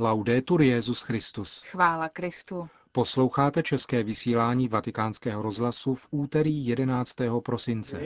Laudetur Jezus Christus. Chvála Kristu. Posloucháte české vysílání Vatikánského rozhlasu v úterý 11. prosince.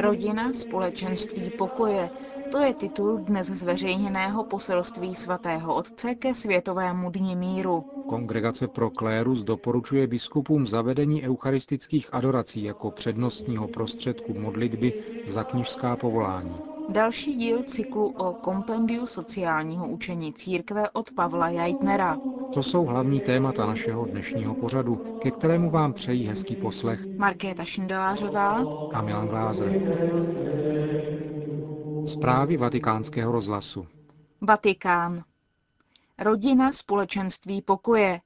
Rodina, společenství, pokoje. To je titul dnes zveřejněného poselství svatého otce ke Světovému dni míru. Kongregace pro klérus doporučuje biskupům zavedení eucharistických adorací jako přednostního prostředku modlitby za knižská povolání. Další díl cyklu o kompendiu sociálního učení církve od Pavla Jajtnera. To jsou hlavní témata našeho dnešního pořadu, ke kterému vám přejí hezký poslech Markéta Šindelářová a Milan Glázer. Zprávy vatikánského rozhlasu. Vatikán. Rodina, společenství, pokoje.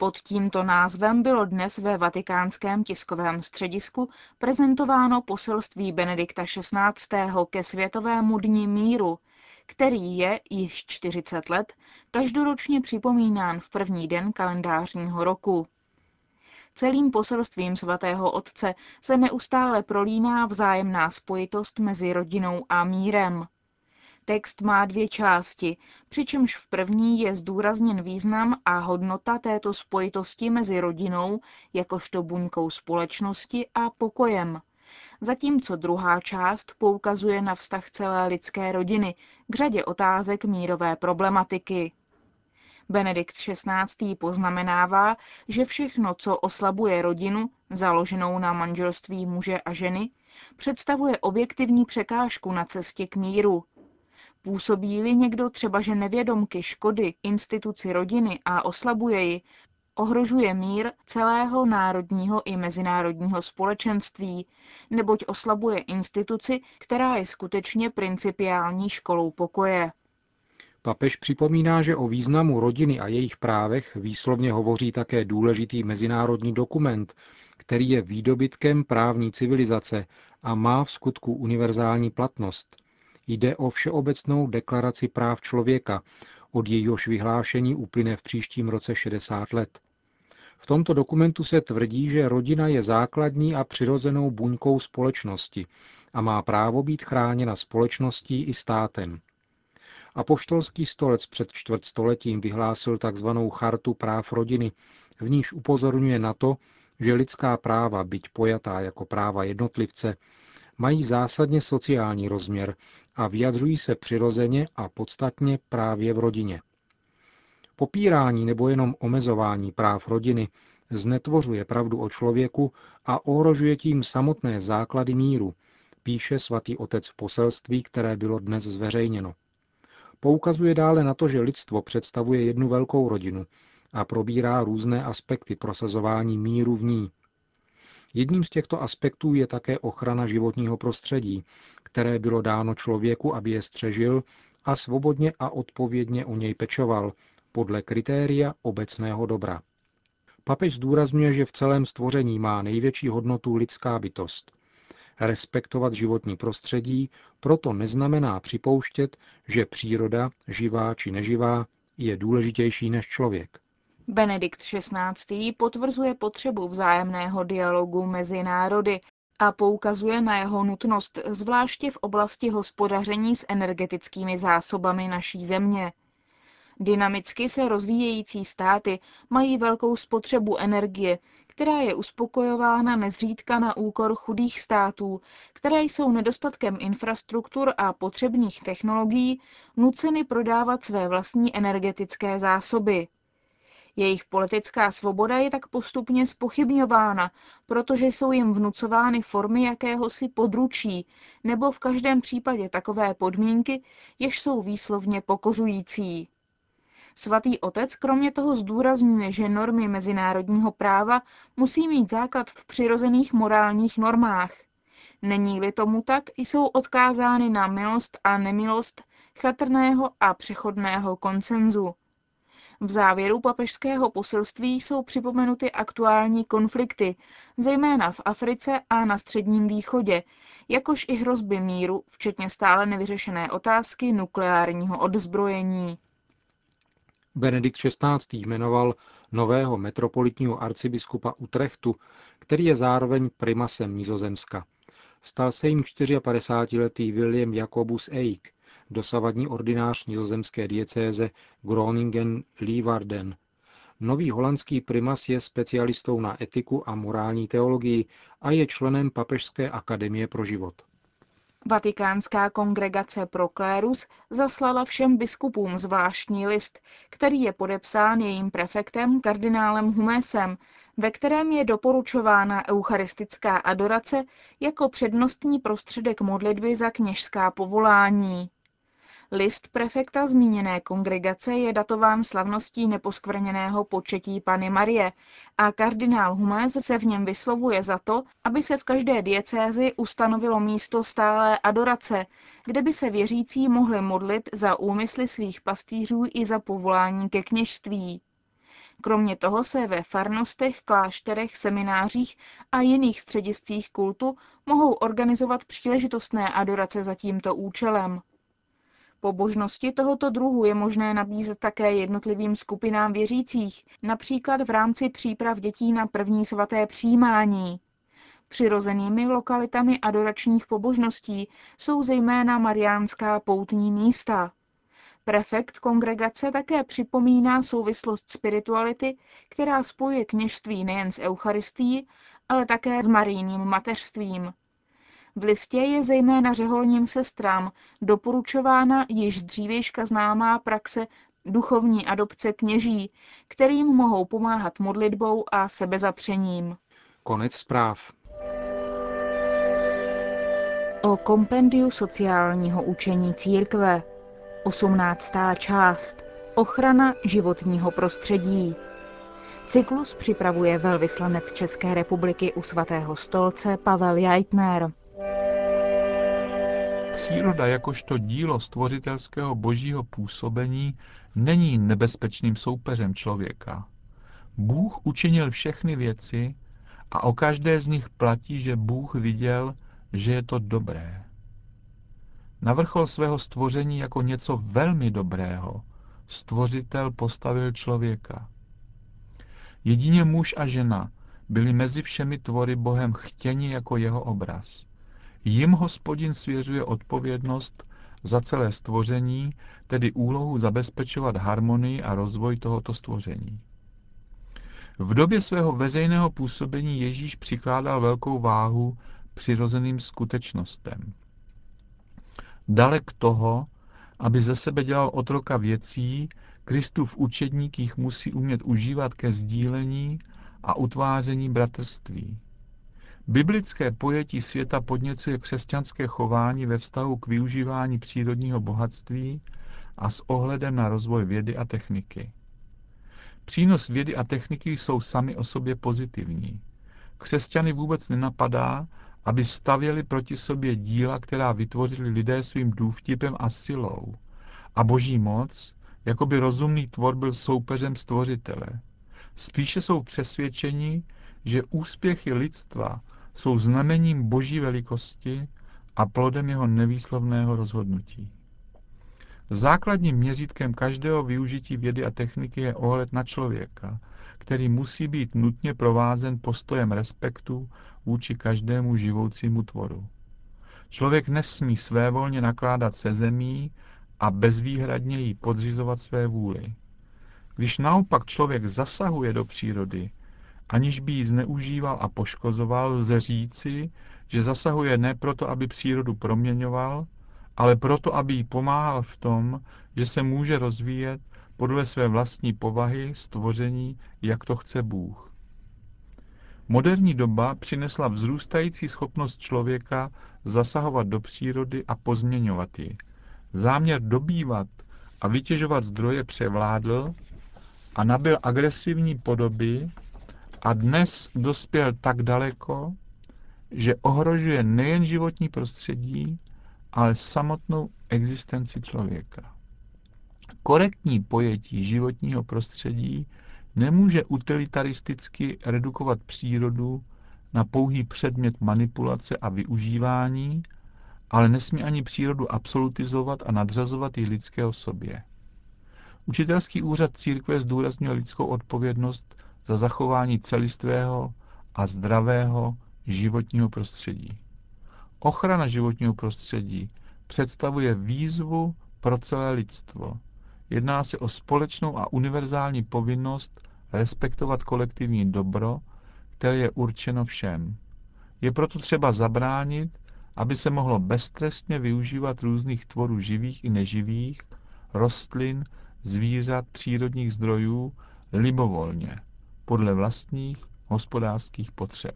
Pod tímto názvem bylo dnes ve vatikánském tiskovém středisku prezentováno poselství Benedikta XVI. ke Světovému dni míru, který je již 40 let každoročně připomínán v první den kalendářního roku. Celým poselstvím svatého otce se neustále prolíná vzájemná spojitost mezi rodinou a mírem. Text má dvě části, přičemž v první je zdůrazněn význam a hodnota této spojitosti mezi rodinou, jakožto buňkou společnosti a pokojem. Zatímco druhá část poukazuje na vztah celé lidské rodiny k řadě otázek mírové problematiky. Benedikt XVI. poznamenává, že všechno, co oslabuje rodinu, založenou na manželství muže a ženy, představuje objektivní překážku na cestě k míru. Působí-li někdo třeba, že nevědomky škody instituci rodiny a oslabuje ji, ohrožuje mír celého národního i mezinárodního společenství, neboť oslabuje instituci, která je skutečně principiální školou pokoje. Papež připomíná, že o významu rodiny a jejich právech výslovně hovoří také důležitý mezinárodní dokument, který je výdobytkem právní civilizace a má v skutku univerzální platnost. Jde o Všeobecnou deklaraci práv člověka, od jejíhož vyhlášení uplyne v příštím roce 60 let. V tomto dokumentu se tvrdí, že rodina je základní a přirozenou buňkou společnosti a má právo být chráněna společností i státem. Apoštolský stolec před čtvrtstoletím vyhlásil tzv. chartu práv rodiny, v níž upozorňuje na to, že lidská práva, byť pojatá jako práva jednotlivce, mají zásadně sociální rozměr a vyjadřují se přirozeně a podstatně právě v rodině. Popírání nebo jenom omezování práv rodiny znetvořuje pravdu o člověku a ohrožuje tím samotné základy míru, píše svatý otec v poselství, které bylo dnes zveřejněno. Poukazuje dále na to, že lidstvo představuje jednu velkou rodinu a probírá různé aspekty prosazování míru v ní. Jedním z těchto aspektů je také ochrana životního prostředí, které bylo dáno člověku, aby je střežil a svobodně a odpovědně o něj pečoval, podle kritéria obecného dobra. Papež zdůrazňuje, že v celém stvoření má největší hodnotu lidská bytost. Respektovat životní prostředí proto neznamená připouštět, že příroda, živá či neživá, je důležitější než člověk. Benedikt XVI. potvrzuje potřebu vzájemného dialogu mezi národy a poukazuje na jeho nutnost zvláště v oblasti hospodaření s energetickými zásobami naší země. Dynamicky se rozvíjející státy mají velkou spotřebu energie, která je uspokojována nezřídka na úkor chudých států, které jsou nedostatkem infrastruktur a potřebných technologií nuceny prodávat své vlastní energetické zásoby. Jejich politická svoboda je tak postupně spochybňována, protože jsou jim vnucovány formy jakéhosi područí, nebo v každém případě takové podmínky, jež jsou výslovně pokořující. Svatý otec kromě toho zdůrazňuje, že normy mezinárodního práva musí mít základ v přirozených morálních normách. Není-li tomu tak, jsou odkázány na milost a nemilost chatrného a přechodného koncenzu. V závěru papežského poselství jsou připomenuty aktuální konflikty, zejména v Africe a na Středním východě, jakož i hrozby míru, včetně stále nevyřešené otázky nukleárního odzbrojení. Benedikt XVI. jmenoval nového metropolitního arcibiskupa Utrechtu, který je zároveň primasem Nizozemska. Stal se jim 54-letý William Jacobus Eik, dosavadní ordinář nizozemské diecéze Groningen Leeuwarden. Nový holandský primas je specialistou na etiku a morální teologii a je členem Papežské akademie pro život. Vatikánská kongregace pro klérus zaslala všem biskupům zvláštní list, který je podepsán jejím prefektem kardinálem Humesem, ve kterém je doporučována eucharistická adorace jako přednostní prostředek modlitby za kněžská povolání. List prefekta zmíněné kongregace je datován slavností neposkvrněného početí Pany Marie a kardinál Humez se v něm vyslovuje za to, aby se v každé diecézi ustanovilo místo stálé adorace, kde by se věřící mohli modlit za úmysly svých pastýřů i za povolání ke kněžství. Kromě toho se ve farnostech, klášterech, seminářích a jiných střediscích kultu mohou organizovat příležitostné adorace za tímto účelem. Pobožnosti tohoto druhu je možné nabízet také jednotlivým skupinám věřících, například v rámci příprav dětí na první svaté přijímání. Přirozenými lokalitami adoračních pobožností jsou zejména mariánská poutní místa. Prefekt kongregace také připomíná souvislost spirituality, která spojuje kněžství nejen s Eucharistií, ale také s marijným mateřstvím. V listě je zejména řeholním sestrám doporučována již dřívějška známá praxe duchovní adopce kněží, kterým mohou pomáhat modlitbou a sebezapřením. Konec zpráv. O kompendiu sociálního učení církve. 18. část. Ochrana životního prostředí. Cyklus připravuje velvyslanec České republiky u svatého stolce Pavel Jajtner. Příroda jakožto dílo stvořitelského božího působení není nebezpečným soupeřem člověka. Bůh učinil všechny věci a o každé z nich platí, že Bůh viděl, že je to dobré. Na vrchol svého stvoření jako něco velmi dobrého stvořitel postavil člověka. Jedině muž a žena byli mezi všemi tvory Bohem chtěni jako jeho obraz. Jim hospodin svěřuje odpovědnost za celé stvoření, tedy úlohu zabezpečovat harmonii a rozvoj tohoto stvoření. V době svého veřejného působení Ježíš přikládal velkou váhu přirozeným skutečnostem. Dalek toho, aby ze sebe dělal otroka věcí, Kristův učedník jich musí umět užívat ke sdílení a utváření bratrství. Biblické pojetí světa podněcuje křesťanské chování ve vztahu k využívání přírodního bohatství a s ohledem na rozvoj vědy a techniky. Přínos vědy a techniky jsou sami o sobě pozitivní. Křesťany vůbec nenapadá, aby stavěli proti sobě díla, která vytvořili lidé svým důvtipem a silou. A boží moc, jako by rozumný tvor byl soupeřem stvořitele. Spíše jsou přesvědčeni, že úspěchy lidstva jsou znamením boží velikosti a plodem jeho nevýslovného rozhodnutí. Základním měřítkem každého využití vědy a techniky je ohled na člověka, který musí být nutně provázen postojem respektu vůči každému živoucímu tvoru. Člověk nesmí svévolně nakládat se zemí a bezvýhradně jí podřizovat své vůli. Když naopak člověk zasahuje do přírody, aniž by ji zneužíval a poškozoval, lze říci, že zasahuje ne proto, aby přírodu proměňoval, ale proto, aby jí pomáhal v tom, že se může rozvíjet podle své vlastní povahy, stvoření, jak to chce Bůh. Moderní doba přinesla vzrůstající schopnost člověka zasahovat do přírody a pozměňovat ji. Záměr dobývat a vytěžovat zdroje převládl a nabil agresivní podoby a dnes dospěl tak daleko, že ohrožuje nejen životní prostředí, ale samotnou existenci člověka. Korektní pojetí životního prostředí nemůže utilitaristicky redukovat přírodu na pouhý předmět manipulace a využívání, ale nesmí ani přírodu absolutizovat a nadřazovat ji lidské osobě. Učitelský úřad církve zdůraznil lidskou odpovědnost za zachování celistvého a zdravého životního prostředí. Ochrana životního prostředí představuje výzvu pro celé lidstvo. Jedná se o společnou a univerzální povinnost respektovat kolektivní dobro, které je určeno všem. Je proto třeba zabránit, aby se mohlo beztrestně využívat různých tvorů živých i neživých, rostlin, zvířat, přírodních zdrojů libovolně, podle vlastních hospodářských potřeb.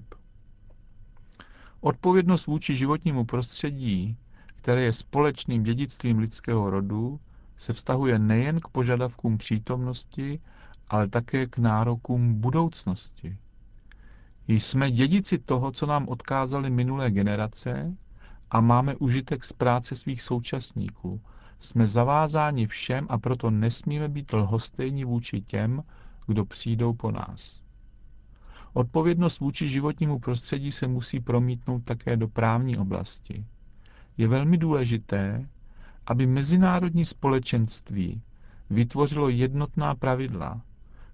Odpovědnost vůči životnímu prostředí, které je společným dědictvím lidského rodu, se vztahuje nejen k požadavkům přítomnosti, ale také k nárokům budoucnosti. Jsme dědici toho, co nám odkázali minulé generace a máme užitek z práce svých současníků. Jsme zavázáni všem a proto nesmíme být lhostejní vůči těm, kdo přijdou po nás. Odpovědnost vůči životnímu prostředí se musí promítnout také do právní oblasti. Je velmi důležité, aby mezinárodní společenství vytvořilo jednotná pravidla,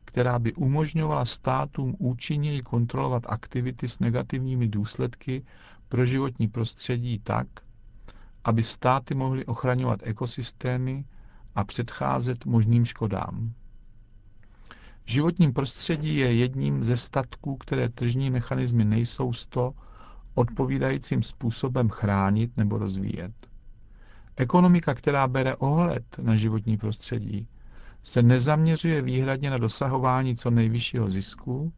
která by umožňovala státům účinněji kontrolovat aktivity s negativními důsledky pro životní prostředí tak, aby státy mohly ochraňovat ekosystémy a předcházet možným škodám. Životním prostředí je jedním ze statků, které tržní mechanismy nejsou z to odpovídajícím způsobem chránit nebo rozvíjet. Ekonomika, která bere ohled na životní prostředí, se nezaměřuje výhradně na dosahování co nejvyššího zisku,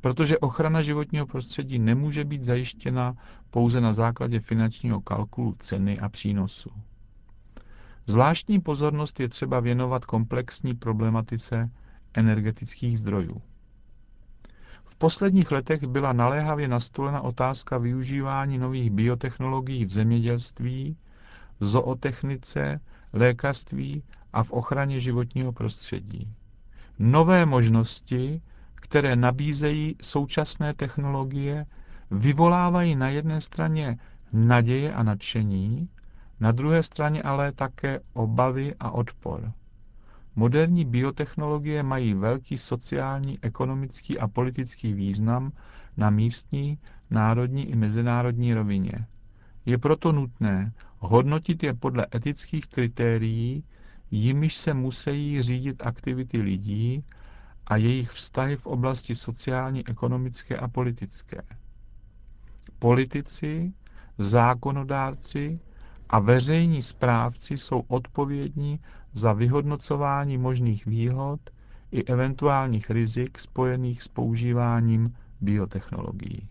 protože ochrana životního prostředí nemůže být zajištěna pouze na základě finančního kalkulu ceny a přínosu. Zvláštní pozornost je třeba věnovat komplexní problematice energetických zdrojů. V posledních letech byla naléhavě nastolena otázka využívání nových biotechnologií v zemědělství, v zootechnice, lékařství a v ochraně životního prostředí. Nové možnosti, které nabízejí současné technologie, vyvolávají na jedné straně naděje a nadšení, na druhé straně ale také obavy a odpor. Moderní biotechnologie mají velký sociální, ekonomický a politický význam na místní, národní i mezinárodní rovině. Je proto nutné hodnotit je podle etických kritérií, jimiž se musí řídit aktivity lidí a jejich vztahy v oblasti sociální, ekonomické a politické. Politici, zákonodárci a veřejní správci jsou odpovědní za vyhodnocování možných výhod i eventuálních rizik spojených s používáním biotechnologií.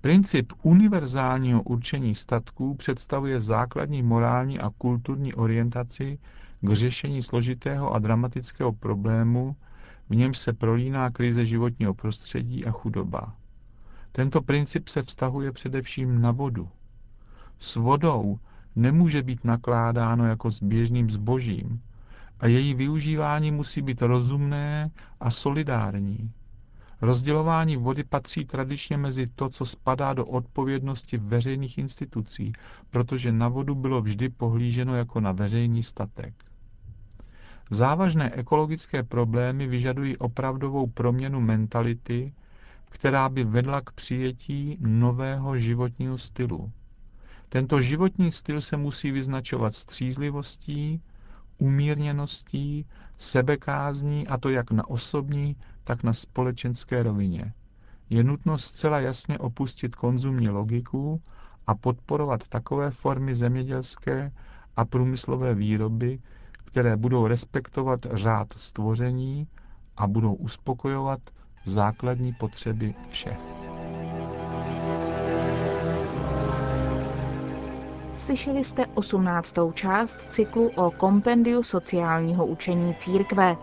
Princip univerzálního určení statků představuje základní morální a kulturní orientaci k řešení složitého a dramatického problému, v němž se prolíná krize životního prostředí a chudoba. Tento princip se vztahuje především na vodu. S vodou nemůže být nakládáno jako s běžným zbožím a její využívání musí být rozumné a solidární. Rozdělování vody patří tradičně mezi to, co spadá do odpovědnosti veřejných institucí, protože na vodu bylo vždy pohlíženo jako na veřejný statek. Závažné ekologické problémy vyžadují opravdovou proměnu mentality, která by vedla k přijetí nového životního stylu. Tento životní styl se musí vyznačovat střízlivostí, umírněností, sebekázní, a to jak na osobní, tak na společenské rovině. Je nutno zcela jasně opustit konzumní logiku a podporovat takové formy zemědělské a průmyslové výroby, které budou respektovat řád stvoření a budou uspokojovat základní potřeby všech. Slyšeli jste 18. část cyklu o kompendiu sociálního učení církve.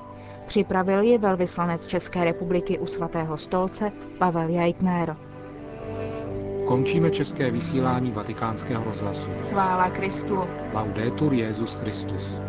Připravil ji velvyslanec České republiky u svatého stolce Pavel Jajtner. Končíme české vysílání vatikánského rozhlasu. Chvála Kristu. Laudetur Jezus Christus.